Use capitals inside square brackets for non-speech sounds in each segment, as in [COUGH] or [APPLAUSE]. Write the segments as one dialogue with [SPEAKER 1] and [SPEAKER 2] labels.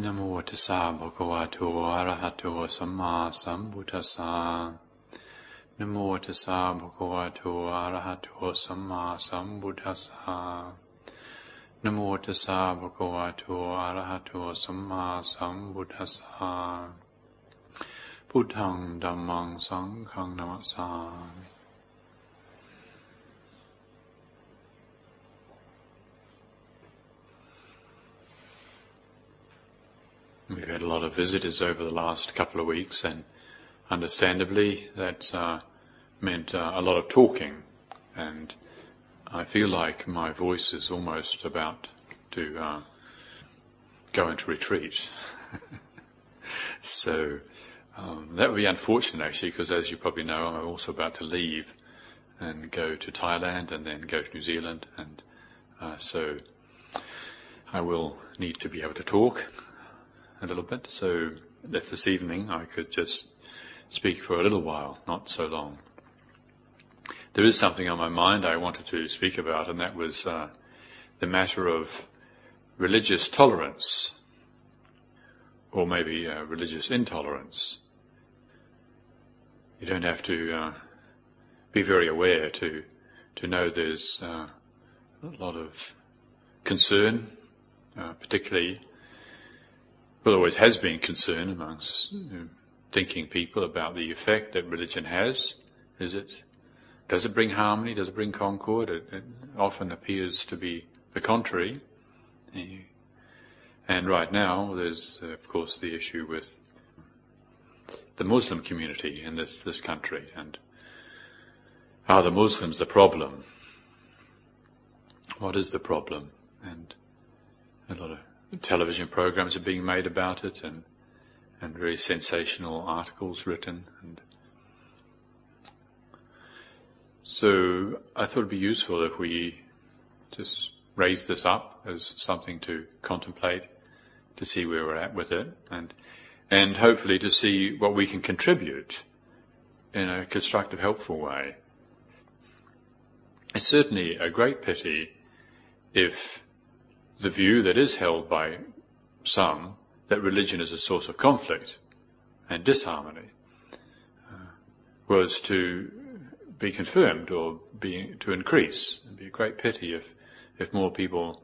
[SPEAKER 1] นะโมตัสสะภะคะวะโตอะระหะโตสัมมาสัมพุทธัสสะนะโมตัสสะภะคะวะโตอะระหะโตสัมมาสัมพุทธัสสะนะโมตัสสะภะคะวะโตอะระหะโตสัมมาสัมพุทธัสสะพุทธังธัมมังสังฆังนะมัสสามิ We've had a lot of visitors over the last couple of weeks, and understandably, that's uh, meant uh, a lot of talking. And I feel like my voice is almost about to uh, go into retreat. [LAUGHS] so um, that would be unfortunate, actually, because as you probably know, I'm also about to leave and go to Thailand and then go to New Zealand, and uh, so I will need to be able to talk a little bit, so if this evening I could just speak for a little while, not so long. There is something on my mind I wanted to speak about, and that was uh, the matter of religious tolerance, or maybe uh, religious intolerance. You don't have to uh, be very aware to to know there's uh, a lot of concern, uh, particularly well, always has been concern amongst thinking people about the effect that religion has. Is it? Does it bring harmony? Does it bring concord? It, it often appears to be the contrary. And right now, there's of course the issue with the Muslim community in this this country, and are the Muslims the problem? What is the problem? And a lot of television programs are being made about it and and very sensational articles written and so I thought it'd be useful if we just raise this up as something to contemplate, to see where we're at with it, and and hopefully to see what we can contribute in a constructive, helpful way. It's certainly a great pity if the view that is held by some that religion is a source of conflict and disharmony uh, was to be confirmed or be to increase. It'd be a great pity if if more people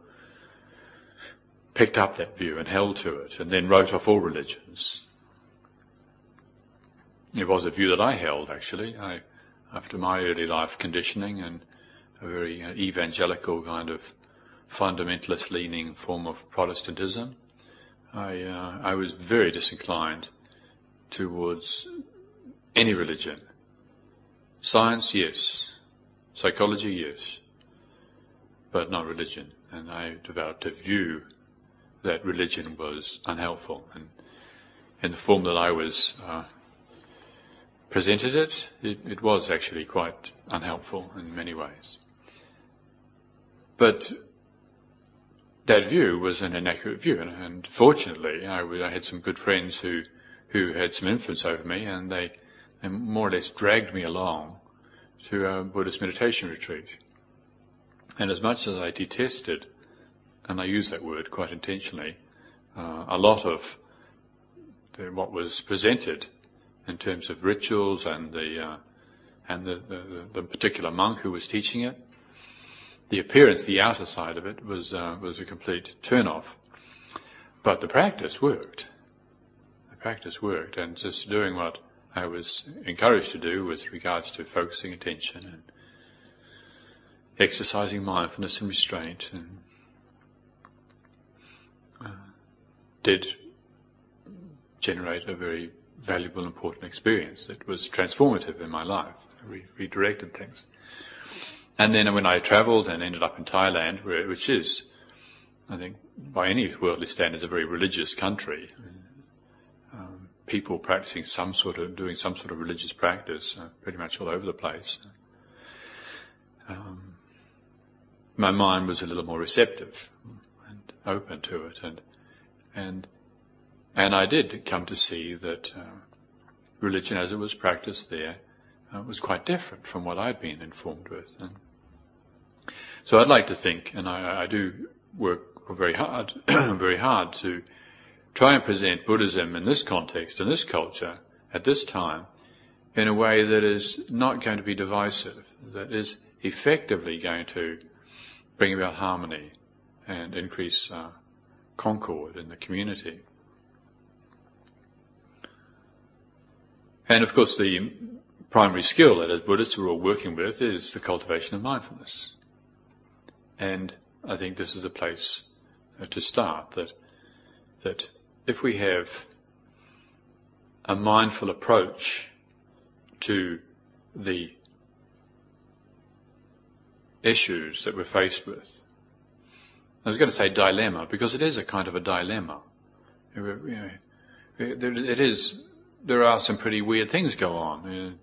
[SPEAKER 1] picked up that view and held to it and then wrote off all religions. It was a view that I held actually. I, after my early life conditioning and a very uh, evangelical kind of fundamentalist leaning form of Protestantism. I, uh, I was very disinclined towards any religion. Science, yes. Psychology, yes. But not religion. And I developed a view that religion was unhelpful. And in the form that I was uh, presented it, it, it was actually quite unhelpful in many ways. But that view was an inaccurate view. And, and fortunately, I, I, had some good friends who, who had some influence over me, and they, they more or less dragged me along to a Buddhist meditation retreat. And as much as I detested, and I use that word quite intentionally, uh, a lot of the, what was presented in terms of rituals and the uh, and the, the, the particular monk who was teaching it, the appearance, the outer side of it was uh, was a complete turn-off. But the practice worked. The practice worked, and just doing what I was encouraged to do with regards to focusing attention and exercising mindfulness and restraint, and uh, did generate a very valuable, important experience. It was transformative in my life. Re- redirected things. And then when I travelled and ended up in Thailand, which is, I think, by any worldly standards, a very religious country, um, people practicing some sort of, doing some sort of religious practice, uh, pretty much all over the place. Um, my mind was a little more receptive and open to it, and and and I did come to see that uh, religion, as it was practiced there, uh, was quite different from what I'd been informed with. And so I'd like to think, and I, I do work very hard, [CLEARS THROAT] very hard to try and present Buddhism in this context, in this culture, at this time, in a way that is not going to be divisive, that is effectively going to bring about harmony and increase uh, concord in the community. And of course, the primary skill that as Buddhists we're all working with is the cultivation of mindfulness. And I think this is a place uh, to start that that if we have a mindful approach to the issues that we're faced with. I was going to say dilemma because it is a kind of a dilemma. It is. There are some pretty weird things go on,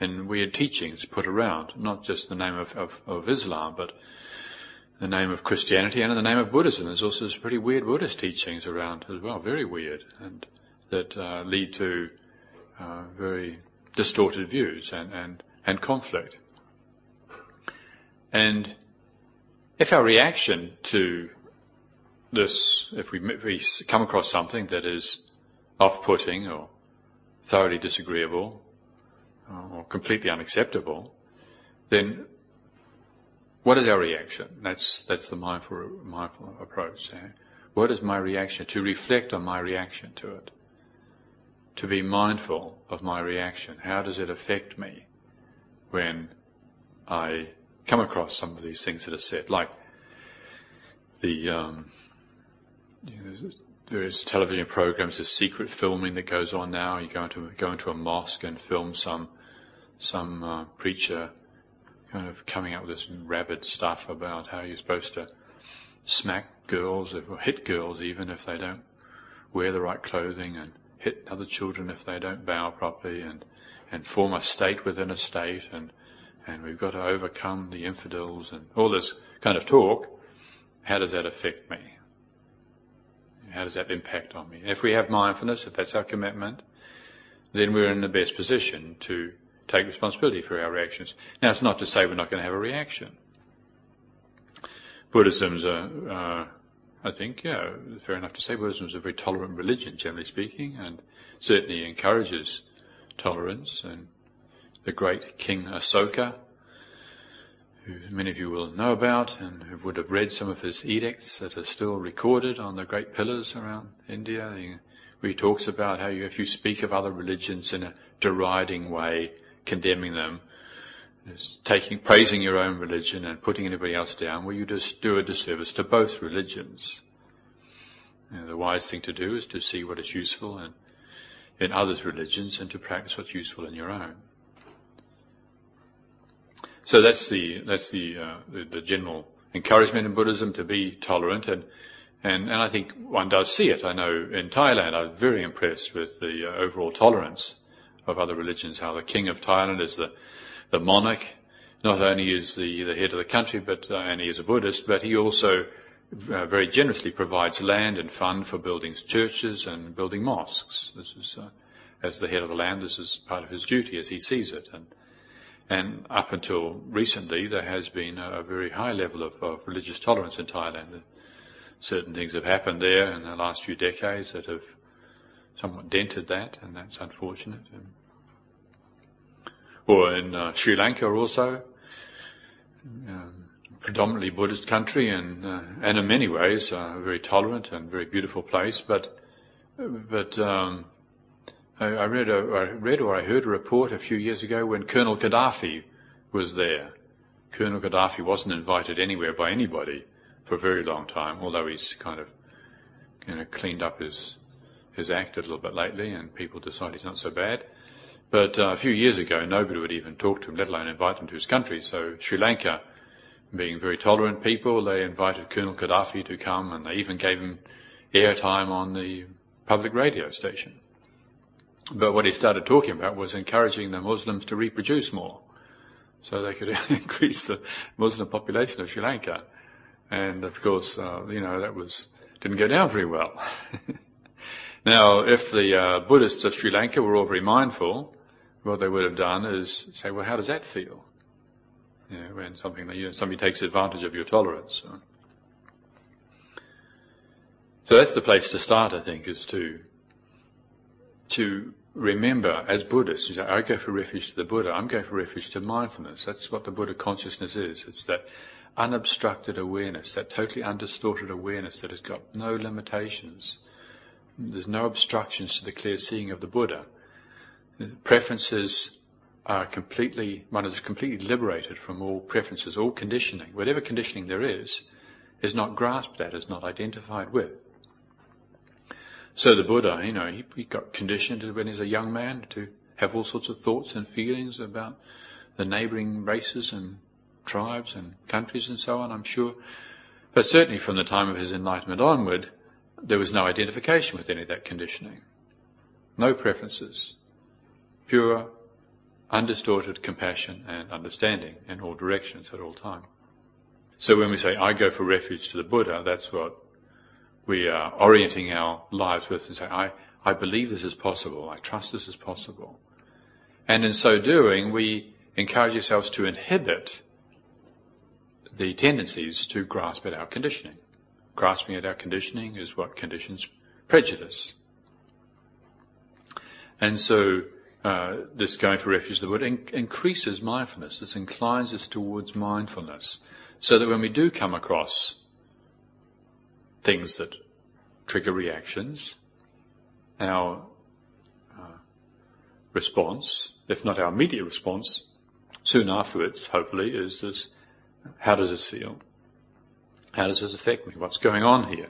[SPEAKER 1] and weird teachings put around. Not just the name of, of, of Islam, but the name of Christianity and in the name of Buddhism. There's also some pretty weird Buddhist teachings around as well, very weird, and that uh, lead to uh, very distorted views and, and, and conflict. And if our reaction to this, if we, we come across something that is off-putting or thoroughly disagreeable or completely unacceptable, then what is our reaction? That's, that's the mindful, mindful approach. Eh? What is my reaction? To reflect on my reaction to it. To be mindful of my reaction. How does it affect me when I come across some of these things that are said? Like the um, you know, various television programs, there's secret filming that goes on now. You go into, go into a mosque and film some, some uh, preacher kind of coming up with this rabid stuff about how you're supposed to smack girls or hit girls even if they don't wear the right clothing and hit other children if they don't bow properly and, and form a state within a state and, and we've got to overcome the infidels and all this kind of talk. How does that affect me? How does that impact on me? If we have mindfulness, if that's our commitment, then we're in the best position to take responsibility for our reactions. Now, it's not to say we're not going to have a reaction. Buddhism's a, uh, I think, yeah, fair enough to say Buddhism is a very tolerant religion, generally speaking, and certainly encourages tolerance. And the great King Asoka, who many of you will know about and who would have read some of his edicts that are still recorded on the great pillars around India, where he talks about how you, if you speak of other religions in a deriding way, condemning them, taking, praising your own religion and putting anybody else down, well, you just do a disservice to both religions. You know, the wise thing to do is to see what is useful in, in others' religions and to practice what's useful in your own. So that's the that's the, uh, the, the general encouragement in Buddhism to be tolerant and and and I think one does see it. I know in Thailand I'm very impressed with the uh, overall tolerance of other religions, how the king of Thailand is the, the monarch. Not only is the, the head of the country, but, uh, and he is a Buddhist, but he also uh, very generously provides land and fund for building churches and building mosques. This is, uh, as the head of the land, this is part of his duty as he sees it. And, and up until recently, there has been a, very high level of, of, religious tolerance in Thailand. Certain things have happened there in the last few decades that have somewhat dented that, and that's unfortunate. Or in uh, Sri Lanka also, um, predominantly Buddhist country, and uh, and in many ways uh, a very tolerant and very beautiful place. But but um, I, I, read a, I read or I heard a report a few years ago when Colonel Gaddafi was there. Colonel Gaddafi wasn't invited anywhere by anybody for a very long time, although he's kind of you know, cleaned up his has acted a little bit lately, and people decide he's not so bad. But uh, a few years ago, nobody would even talk to him, let alone invite him to his country. So Sri Lanka, being very tolerant people, they invited Colonel Gaddafi to come, and they even gave him airtime on the public radio station. But what he started talking about was encouraging the Muslims to reproduce more, so they could [LAUGHS] increase the Muslim population of Sri Lanka. And of course, uh, you know that was didn't go down very well. [LAUGHS] Now, if the uh, Buddhists of Sri Lanka were all very mindful, what they would have done is say, well, how does that feel? You know, when something you know, somebody takes advantage of your tolerance. So that's the place to start, I think, is to to remember as Buddhists, I go for refuge to the Buddha, I'm going for refuge to mindfulness. That's what the Buddha consciousness is. It's that unobstructed awareness, that totally undistorted awareness that has got no limitations. There's no obstructions to the clear seeing of the Buddha. Preferences are completely, one is completely liberated from all preferences, all conditioning. Whatever conditioning there is, is not grasped at, is not identified with. So the Buddha, you know, he, he got conditioned when he was a young man to have all sorts of thoughts and feelings about the neighboring races and tribes and countries and so on, I'm sure. But certainly from the time of his enlightenment onward, there was no identification with any of that conditioning. No preferences. Pure, undistorted compassion and understanding in all directions at all time. So when we say, I go for refuge to the Buddha, that's what we are orienting our lives with and say, I, I believe this is possible. I trust this is possible. And in so doing, we encourage ourselves to inhibit the tendencies to grasp at our conditioning. Grasping at our conditioning is what conditions prejudice. And so, uh, this going for refuge, the word in- increases mindfulness. This inclines us towards mindfulness. So that when we do come across things that trigger reactions, our uh, response, if not our immediate response, soon afterwards, hopefully, is this, how does this feel? How does this affect me? What's going on here?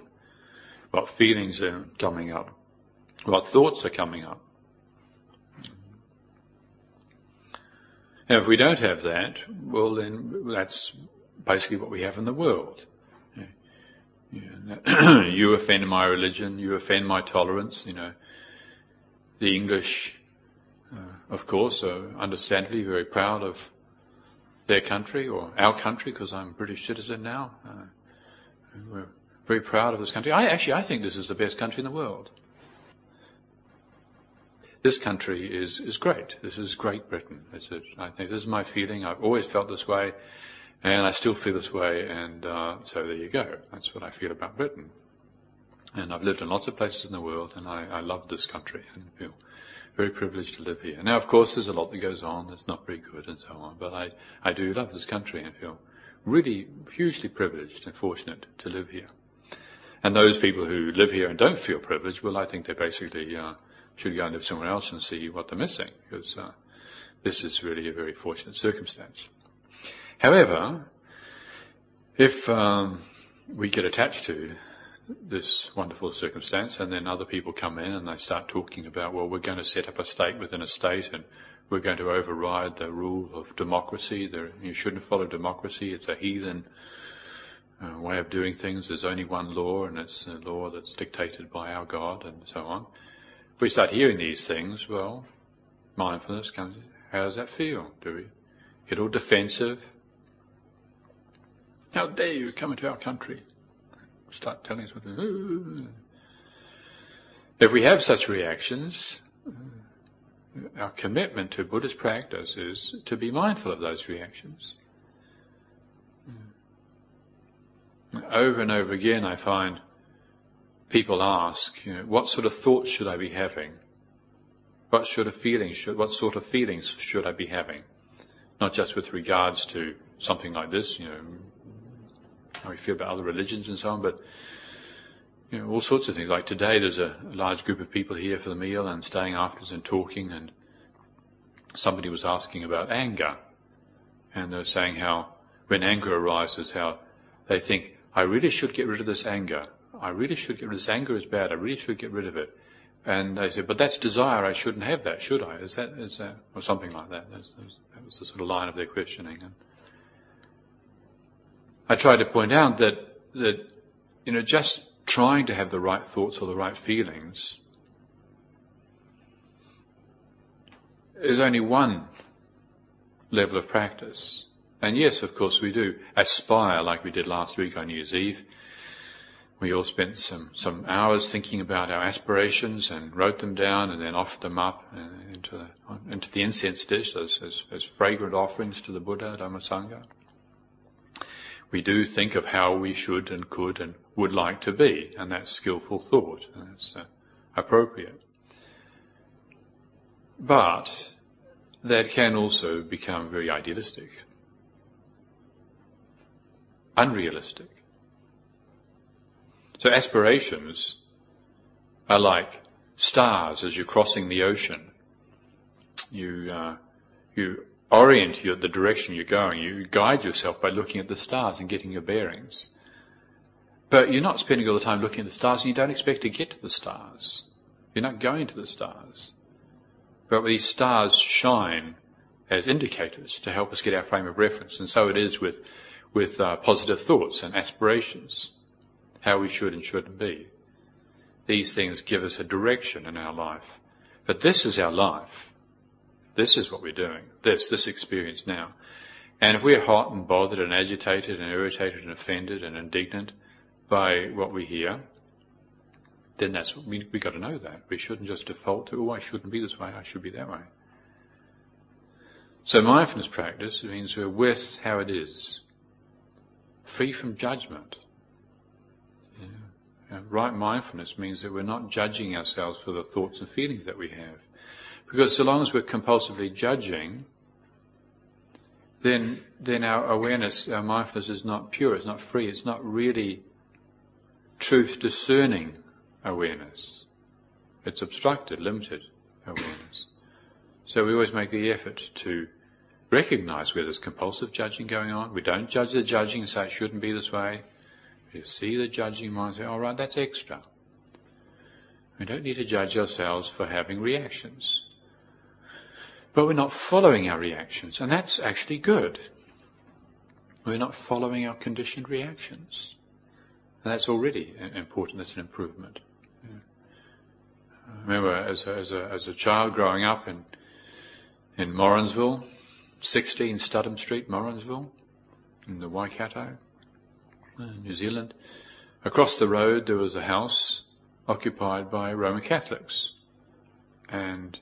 [SPEAKER 1] What feelings are coming up? What thoughts are coming up? Now, if we don't have that, well, then that's basically what we have in the world. [CLEARS THROAT] you offend my religion, you offend my tolerance, you know. The English, uh, of course, are understandably very proud of their country or our country because I'm a British citizen now. Uh, we're very proud of this country. I actually, I think this is the best country in the world. This country is, is great. This is Great Britain. A, I think this is my feeling. I've always felt this way. And I still feel this way, and uh, so there you go. That's what I feel about Britain. And I've lived in lots of places in the world, and I, I love this country and feel very privileged to live here. Now, of course, there's a lot that goes on that's not very good and so on, but I, I do love this country and feel really hugely privileged and fortunate to live here. And those people who live here and don't feel privileged, well, I think they basically uh, should go and live somewhere else and see what they're missing, because uh, this is really a very fortunate circumstance. However, if um, we get attached to this wonderful circumstance, and then other people come in and they start talking about, well, we're going to set up a state within a state, and we're going to override the rule of democracy. There, you shouldn't follow democracy; it's a heathen uh, way of doing things. There's only one law, and it's a law that's dictated by our God, and so on. If we start hearing these things, well, mindfulness comes. How does that feel? Do we get all defensive? How dare you come into our country? Start telling us what to do. If we have such reactions, our commitment to Buddhist practice is to be mindful of those reactions. Over and over again, I find people ask, you know, what sort of thoughts should I be having? What sort of feelings should, what sort of feelings should I be having? Not just with regards to something like this, you know, how we feel about other religions and so on, but you know, all sorts of things. Like today, there's a large group of people here for the meal and staying afterwards and talking, and somebody was asking about anger, and they were saying how when anger arises, how they think, I really should get rid of this anger. I really should get rid of this anger is bad. I really should get rid of it. And they said, but that's desire. I shouldn't have that, should I? Is that, is that, or something like that. That was, that was the sort of line of their questioning. And I tried to point out that, that, you know, just trying to have the right thoughts or the right feelings is only one level of practice. And yes, of course, we do aspire, like we did last week on New Year's Eve. We all spent some, some hours thinking about our aspirations and wrote them down and then offered them up uh, into the, into the incense dish as, as, as fragrant offerings to the Buddha, Dhamma Sangha. We do think of how we should and could and would like to be, and that's skillful thought, and that's uh, appropriate. But that can also become very idealistic, unrealistic. So aspirations are like stars as you're crossing the ocean. You, uh, you orient you the direction you're going. You guide yourself by looking at the stars and getting your bearings. But you're not spending all the time looking at the stars and you don't expect to get to the stars. You're not going to the stars. But these stars shine as indicators to help us get our frame of reference. And so it is with, with uh, positive thoughts and aspirations, how we should and shouldn't be. These things give us a direction in our life. But this is our life. This is what we're doing. This, this experience now. And if we're hot and bothered and agitated and irritated and offended and indignant by what we hear, then that's we we got to know that we shouldn't just default to oh I shouldn't be this way I should be that way. So mindfulness practice means we're with how it is, free from judgment. Yeah. Right mindfulness means that we're not judging ourselves for the thoughts and feelings that we have. Because so long as we're compulsively judging, then, then our awareness, our mindfulness is not pure, it's not free, it's not really truth discerning awareness. It's obstructed, limited awareness. So we always make the effort to recognize where there's compulsive judging going on. We don't judge the judging and say it shouldn't be this way. We see the judging mind and say, all right, that's extra. We don't need to judge ourselves for having reactions. But we're not following our reactions, and that's actually good. We're not following our conditioned reactions. And that's already important, that's an improvement. I remember as a, as a, as a child growing up in, in Morrinsville, 16 Studham Street, Morrinsville, in the Waikato, uh, New Zealand. Across the road there was a house occupied by Roman Catholics. And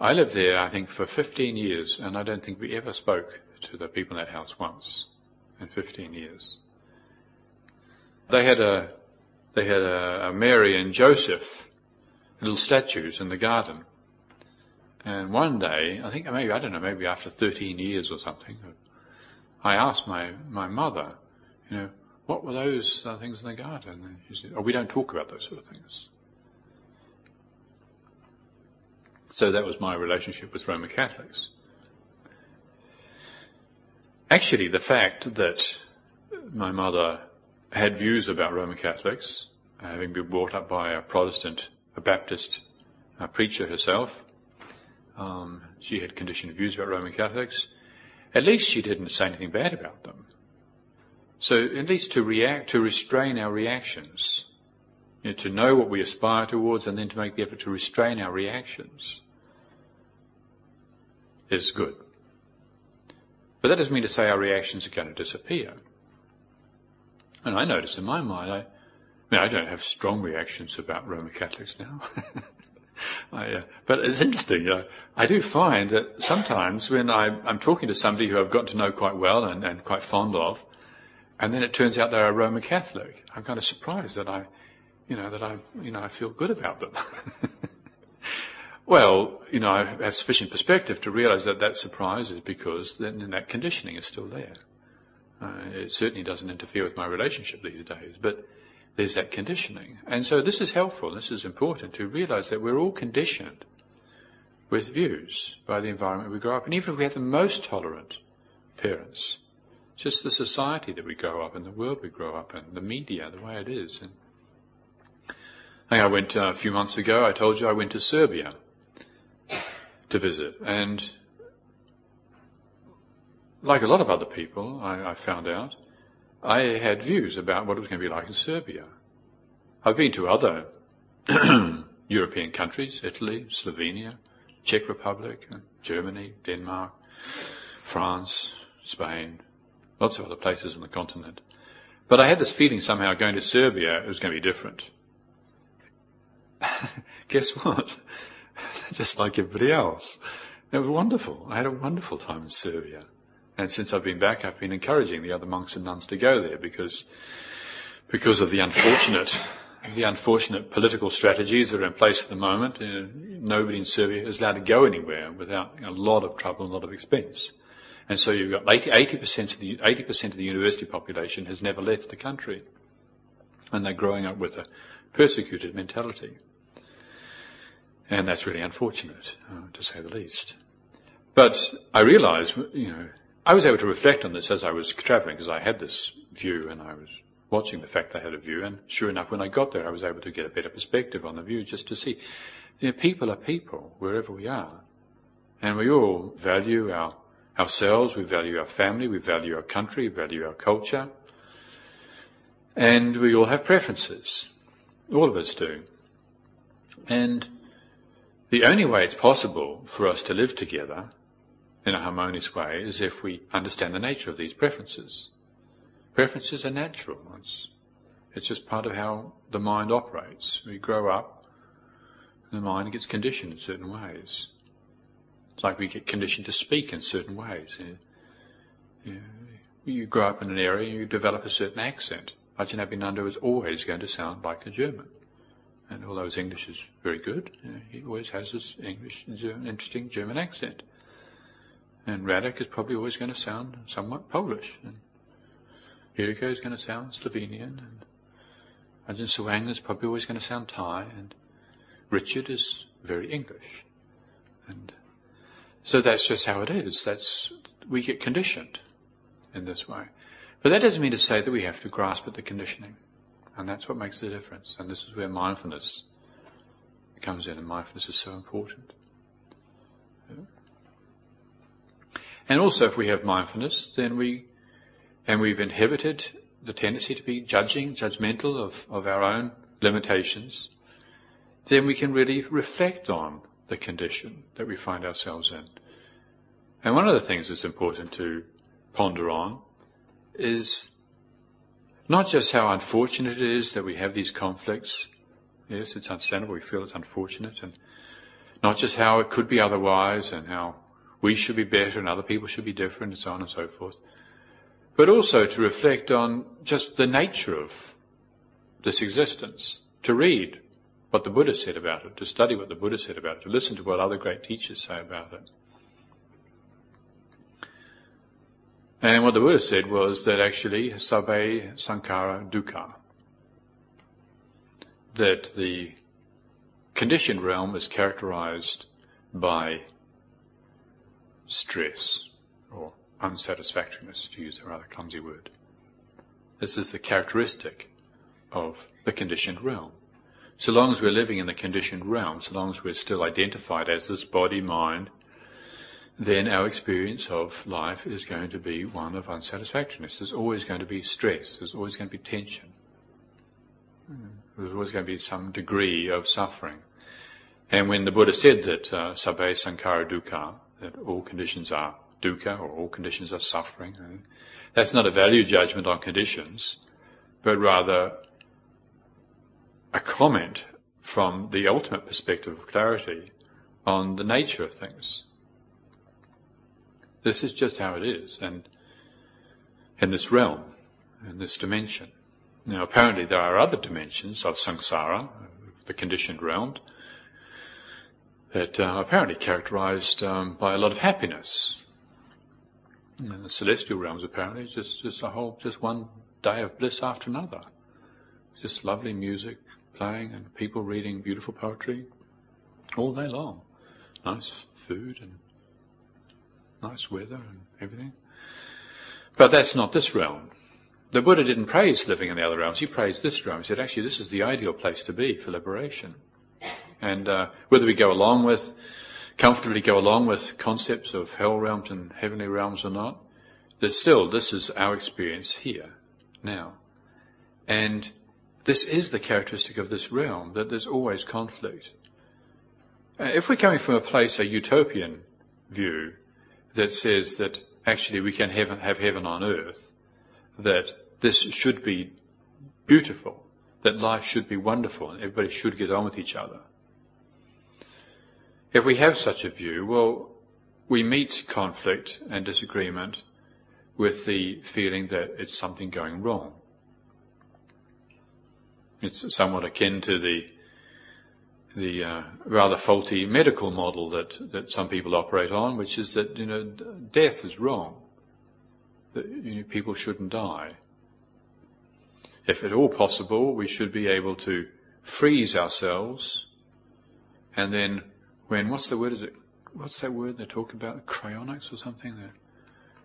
[SPEAKER 1] I lived there, I think, for 15 years, and I don't think we ever spoke to the people in that house once in 15 years. They had a, they had a, a Mary and Joseph little statues in the garden. And one day, I think maybe, I don't know, maybe after 13 years or something, I asked my, my mother, you know, what were those uh, things in the garden? And she said, oh, we don't talk about those sort of things. So that was my relationship with Roman Catholics. Actually, the fact that my mother had views about Roman Catholics, having been brought up by a Protestant a Baptist uh, preacher herself. Um, she had conditioned views about Roman Catholics. At least she didn't say anything bad about them. So at least to react, to restrain our reactions, you know, to know what we aspire towards and then to make the effort to restrain our reactions is good. But that doesn't mean to say our reactions are going to disappear. And I notice in my mind, I, mean, I don't have strong reactions about Roman Catholics now. [LAUGHS] I, uh, but it's interesting. Uh, I do find that sometimes when I, am talking to somebody who I've got to know quite well and, and, quite fond of, and then it turns out they're a Roman Catholic, I'm kind of surprised that I, you know, that I, you know, I feel good about them. [LAUGHS] well, you know, I have sufficient perspective to realize that that surprise is because then that conditioning is still there. Uh, it certainly doesn't interfere with my relationship these days, but there's that conditioning. And so this is helpful, this is important to realize that we're all conditioned with views by the environment we grow up in. Even if we have the most tolerant parents, just the society that we grow up in, the world we grow up in, the media, the way it is. And I, I went uh, a few months ago, I told you I went to Serbia to visit. And like a lot of other people, I, I found out, I had views about what it was going to be like in Serbia. I've been to other [CLEARS THROAT] European countries, Italy, Slovenia, Czech Republic, Germany, Denmark, France, Spain, lots of other places on the continent. But I had this feeling somehow going to Serbia it was going to be different. [LAUGHS] Guess what? [LAUGHS] Just like everybody else. It was wonderful. I had a wonderful time in Serbia. And since I've been back, I've been encouraging the other monks and nuns to go there because, because of the unfortunate, the unfortunate political strategies that are in place at the moment. Uh, nobody in Serbia is allowed to go anywhere without a lot of trouble and a lot of expense. And so you've got 80, percent of the 80% of the university population has never left the country. And they're growing up with a persecuted mentality. And that's really unfortunate, uh, to say the least. But I realized, you know, I was able to reflect on this as I was traveling because I had this view and I was watching the fact I had a view. And sure enough, when I got there, I was able to get a better perspective on the view just to see, you know, people are people wherever we are. And we all value our, ourselves, we value our family, we value our country, we value our culture. And we all have preferences. All of us do. And the only way it's possible for us to live together in a harmonious way is if we understand the nature of these preferences. Preferences are natural. It's, it's just part of how the mind operates. We grow up, the mind gets conditioned in certain ways. It's like we get conditioned to speak in certain ways. You, you, grow up in an area, and you develop a certain accent. Ajahn Abhinando is always going to sound like a German. And although his English is very good, you know, he always has this English, uh, interesting German accent. And Radek is probably always going to sound somewhat Polish. And Hiriko is going to sound Slovenian. And Ajahn Suwang is probably always going to sound Thai. And Richard is very English. And so that's just how it is. That's, we get conditioned in this way. But that doesn't mean to say that we have to grasp at the conditioning. And that's what makes the difference. And this is where mindfulness comes in, and mindfulness is so important. And also, if we have mindfulness, then we, and we've inhibited the tendency to be judging, judgmental of, of our own limitations, then we can really reflect on the condition that we find ourselves in. And one of the things that's important to ponder on is not just how unfortunate it is that we have these conflicts. Yes, it's understandable. We feel it's unfortunate. And not just how it could be otherwise and how we should be better and other people should be different and so on and so forth. But also to reflect on just the nature of this existence. To read what the Buddha said about it. To study what the Buddha said about it. To listen to what other great teachers say about it. And what the Buddha said was that actually sabbe sankhara dukkha, that the conditioned realm is characterized by stress or unsatisfactoriness, to use a rather clumsy word. This is the characteristic of the conditioned realm. So long as we're living in the conditioned realm, so long as we're still identified as this body, mind, then our experience of life is going to be one of unsatisfactoriness. There's always going to be stress. There's always going to be tension. There's always going to be some degree of suffering. And when the Buddha said that uh, sabbe sankhara dukkha, that all conditions are dukkha or all conditions are suffering, that's not a value judgment on conditions, but rather a comment from the ultimate perspective of clarity on the nature of things. This is just how it is, and in this realm, in this dimension. Now, apparently, there are other dimensions of samsara, the conditioned realm, that are apparently characterized um, by a lot of happiness. And the celestial realms, apparently, just just a whole, just one day of bliss after another. Just lovely music playing and people reading beautiful poetry all day long. Nice food and nice weather and everything. But that's not this realm. The Buddha didn't praise living in the other realms. He praised this realm. He said, actually, this is the ideal place to be for liberation. And uh, whether we go along with, comfortably go along with concepts of hell realms and heavenly realms or not, there's still, this is our experience here, now. And this is the characteristic of this realm, that there's always conflict. Uh, if we're coming from a place, a utopian view, that says that actually we can have, have heaven on earth, that this should be beautiful, that life should be wonderful, and everybody should get on with each other. If we have such a view, well, we meet conflict and disagreement with the feeling that it's something going wrong. It's somewhat akin to the the uh, rather faulty medical model that, that some people operate on, which is that you know death is wrong. That you know, people shouldn't die. If at all possible, we should be able to freeze ourselves, and then when what's the word? Is it what's that word they talk about? Cryonics or something?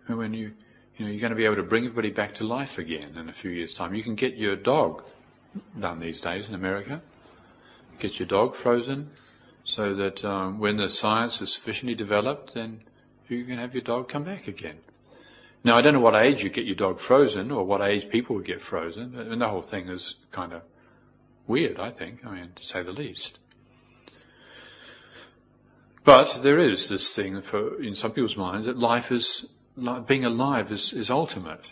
[SPEAKER 1] That when you you know you're going to be able to bring everybody back to life again in a few years' time. You can get your dog done these days in America get your dog frozen so that um, when the science is sufficiently developed, then you can have your dog come back again. Now, I don't know what age you get your dog frozen or what age people would get frozen, and the whole thing is kind of weird, I think, I mean, to say the least. But there is this thing for, in some people's minds that life is, being alive is, is ultimate.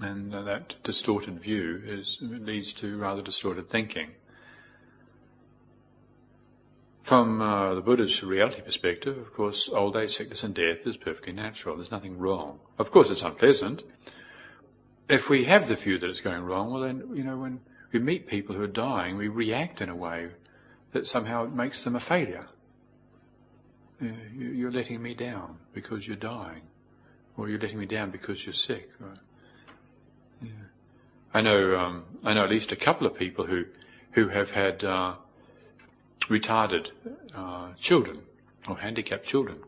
[SPEAKER 1] And that distorted view is, leads to rather distorted thinking. From uh, the Buddha's reality perspective, of course, old age, sickness, and death is perfectly natural. There's nothing wrong. Of course, it's unpleasant. If we have the view that it's going wrong, well, then, you know, when we meet people who are dying, we react in a way that somehow makes them a failure. You're letting me down because you're dying, or you're letting me down because you're sick. I know, um, I know at least a couple of people who, who have had uh, retarded uh, children or handicapped children.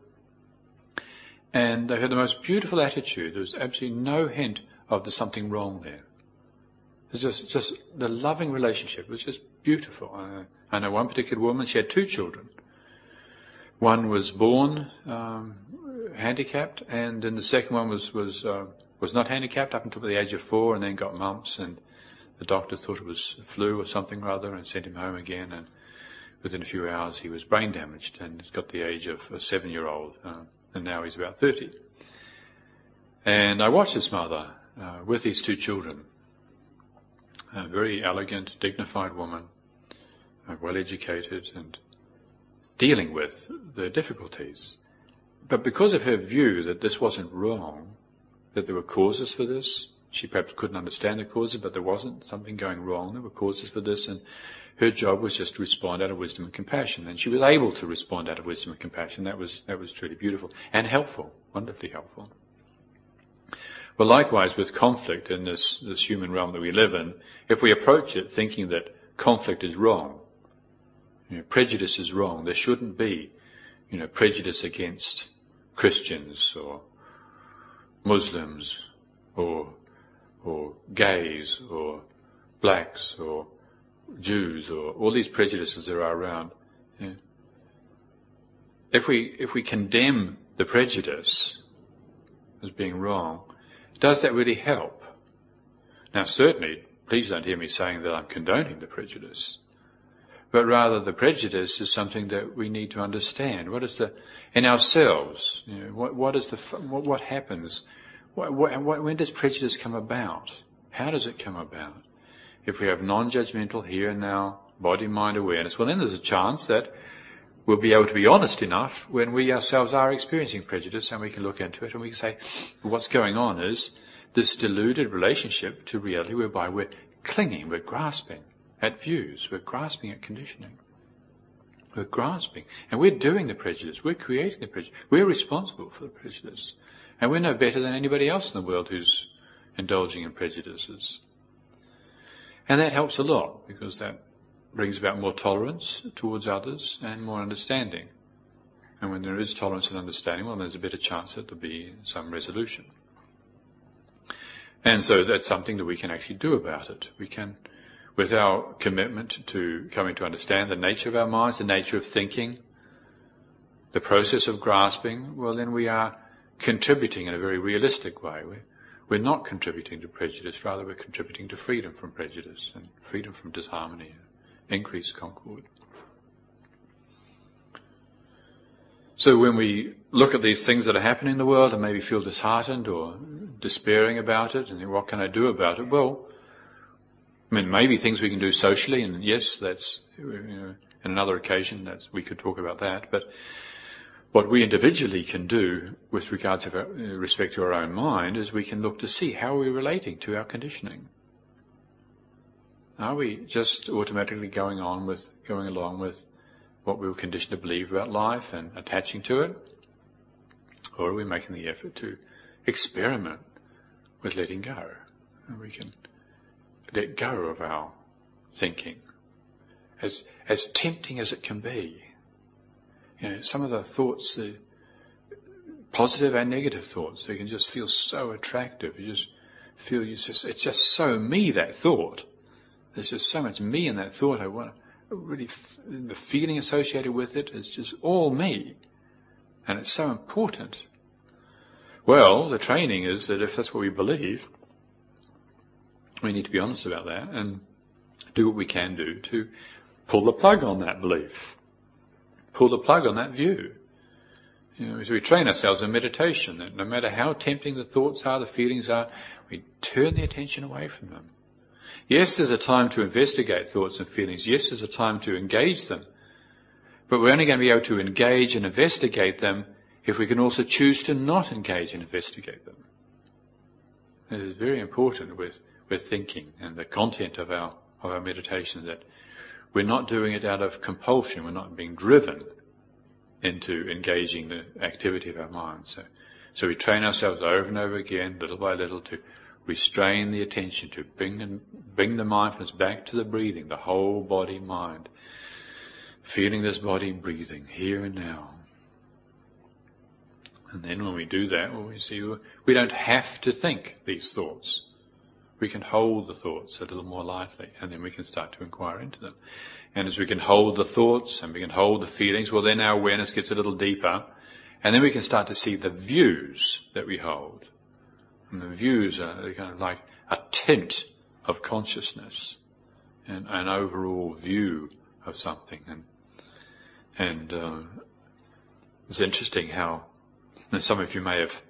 [SPEAKER 1] And they had the most beautiful attitude. There was absolutely no hint of there's something wrong there. It's just, just the loving relationship was just beautiful. I know one particular woman, she had two children. One was born um, handicapped, and then the second one was was uh, was not handicapped up until the age of four, and then got mumps, and the doctor thought it was flu or something rather, and sent him home again. And within a few hours he was brain damaged and he's got the age of a seven year old, uh, and now he's about 30. And I watched this mother uh, with these two children, a very elegant, dignified woman, uh, well educated, and dealing with the difficulties. But because of her view that this wasn't wrong, that there were causes for this, she perhaps couldn't understand the causes, but there wasn't something going wrong. There were causes for this, and her job was just to respond out of wisdom and compassion. And she was able to respond out of wisdom and compassion. That was, that was truly beautiful and helpful, wonderfully helpful. Well, likewise with conflict in this, this human realm that we live in, if we approach it thinking that conflict is wrong, you know, prejudice is wrong, there shouldn't be, you know, prejudice against Christians or Muslims or, or gays or blacks or Jews or all these prejudices there are around. Yeah. If we if we condemn the prejudice as being wrong, does that really help? Now, certainly, please don't hear me saying that I'm condoning the prejudice, but rather the prejudice is something that we need to understand. What is the in ourselves? You know, what what is the what, what happens? When does prejudice come about? How does it come about? if we have non-judgmental here and now body-mind awareness, well then there's a chance that we'll be able to be honest enough when we ourselves are experiencing prejudice and we can look into it and we can say, what's going on is this deluded relationship to reality whereby we're clinging, we're grasping at views, we're grasping at conditioning. We're grasping. And we're doing the prejudice. We're creating the prejudice. We're responsible for the prejudice. And we're no better than anybody else in the world who's indulging in prejudices. And that helps a lot because that brings about more tolerance towards others and more understanding. And when there is tolerance and understanding, well, there's a better chance that there'll be some resolution. And so that's something that we can actually do about it. We can, with our commitment to coming to understand the nature of our minds, the nature of thinking, the process of grasping, well, then we are contributing in a very realistic way. We're we're not contributing to prejudice, rather we're contributing to freedom from prejudice and freedom from disharmony, increased concord. So when we look at these things that are happening in the world and maybe feel disheartened or despairing about it and think, what can I do about it? Well, I mean, maybe things we can do socially, and yes, that's, you know, in another occasion that we could talk about that, but what we individually can do with regards to our, uh, respect to our own mind is we can look to see how we're relating to our conditioning. Are we just automatically going on with, going along with what we were conditioned to believe about life and attaching to it? Or are we making the effort to experiment with letting go? And we can let go of our thinking. As, as tempting as it can be. You know, some of the thoughts, the positive and negative thoughts, they can just feel so attractive. You just feel you just, it's just so me, that thought. There's just so much me in that thought. I want really, the feeling associated with it is just all me. And it's so important. Well, the training is that if that's what we believe, we need to be honest about that and do what we can do to pull the plug on that belief, pull the plug on that view. You know, as we train ourselves in meditation, that no matter how tempting the thoughts are, the feelings are, we turn the attention away from them. Yes, there's a time to investigate thoughts and feelings. Yes, there's a time to engage them. But we're only going to be able to engage and investigate them if we can also choose to not engage and investigate them. It is very important with, with thinking and the content of our, of our meditation that we're not doing it out of compulsion, we're not being driven into engaging the activity of our mind. So, so we train ourselves over and over again, little by little, to restrain the attention, to bring, and, bring the mindfulness back to the breathing, the whole body mind. Feeling this body breathing here and now. And then when we do that, well, we see we don't have to think these thoughts. We can hold the thoughts a little more lightly, and then we can start to inquire into them. And as we can hold the thoughts and we can hold the feelings, well, then our awareness gets a little deeper, and then we can start to see the views that we hold. And the views are kind of like a tint of consciousness, and an overall view of something. And and uh, it's interesting how and some of you may have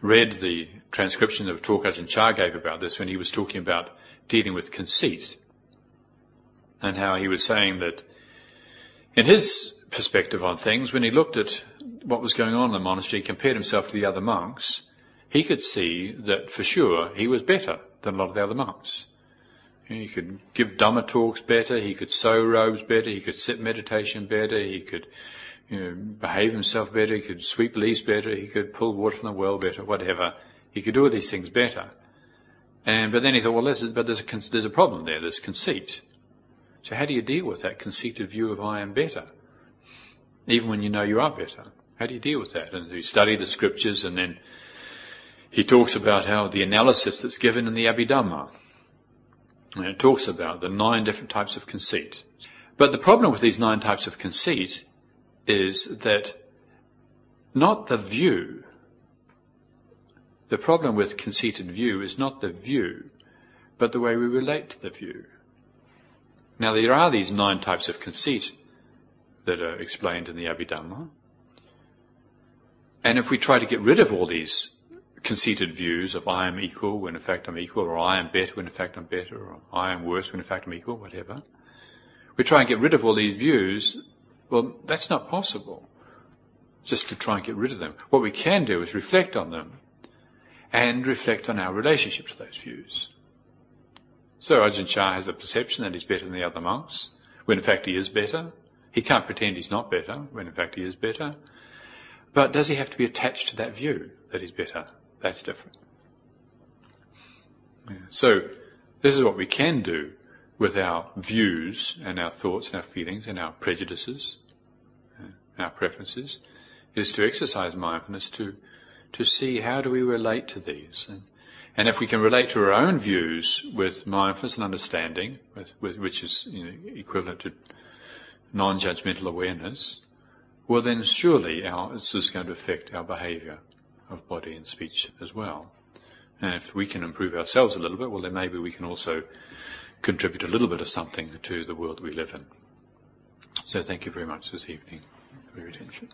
[SPEAKER 1] read the transcription of talk Ajahn Chah gave about this when he was talking about dealing with conceit. And how he was saying that in his perspective on things, when he looked at what was going on in the monastery, compared himself to the other monks, he could see that for sure he was better than a lot of the other monks. He could give Dhamma talks better, he could sew robes better, he could sit meditation better, he could you know, behave himself better, he could sweep leaves better, he could pull water from the well better, whatever. He could do all these things better. And, but then he thought, well, but there's a, there's a problem there, there's conceit. So how do you deal with that conceited view of I am better? Even when you know you are better. How do you deal with that? And you study the scriptures and then he talks about how the analysis that's given in the Abhidhamma. And it talks about the nine different types of conceit. But the problem with these nine types of conceit is that not the view, the problem with conceited view is not the view, but the way we relate to the view. Now there are these nine types of conceit that are explained in the Abhidhamma. And if we try to get rid of all these conceited views of I am equal when in fact I'm equal, or I am better when in fact I'm better, or I am worse when in fact I'm equal, whatever. We try and get rid of all these views, well, that's not possible. Just to try and get rid of them. What we can do is reflect on them and reflect on our relationship to those views. So Ajahn Chah has a perception that he's better than the other monks, when in fact he is better. He can't pretend he's not better, when in fact he is better. But does he have to be attached to that view that he's better? That's different. So, this is what we can do with our views and our thoughts and our feelings and our prejudices and our preferences is to exercise mindfulness to, to see how do we relate to these. And, and if we can relate to our own views with mindfulness and understanding, with, with, which is you know, equivalent to non-judgmental awareness, well then surely our, this is going to affect our behavior of body and speech as well. And if we can improve ourselves a little bit, well then maybe we can also contribute a little bit of something to the world we live in. So thank you very much this evening for your attention.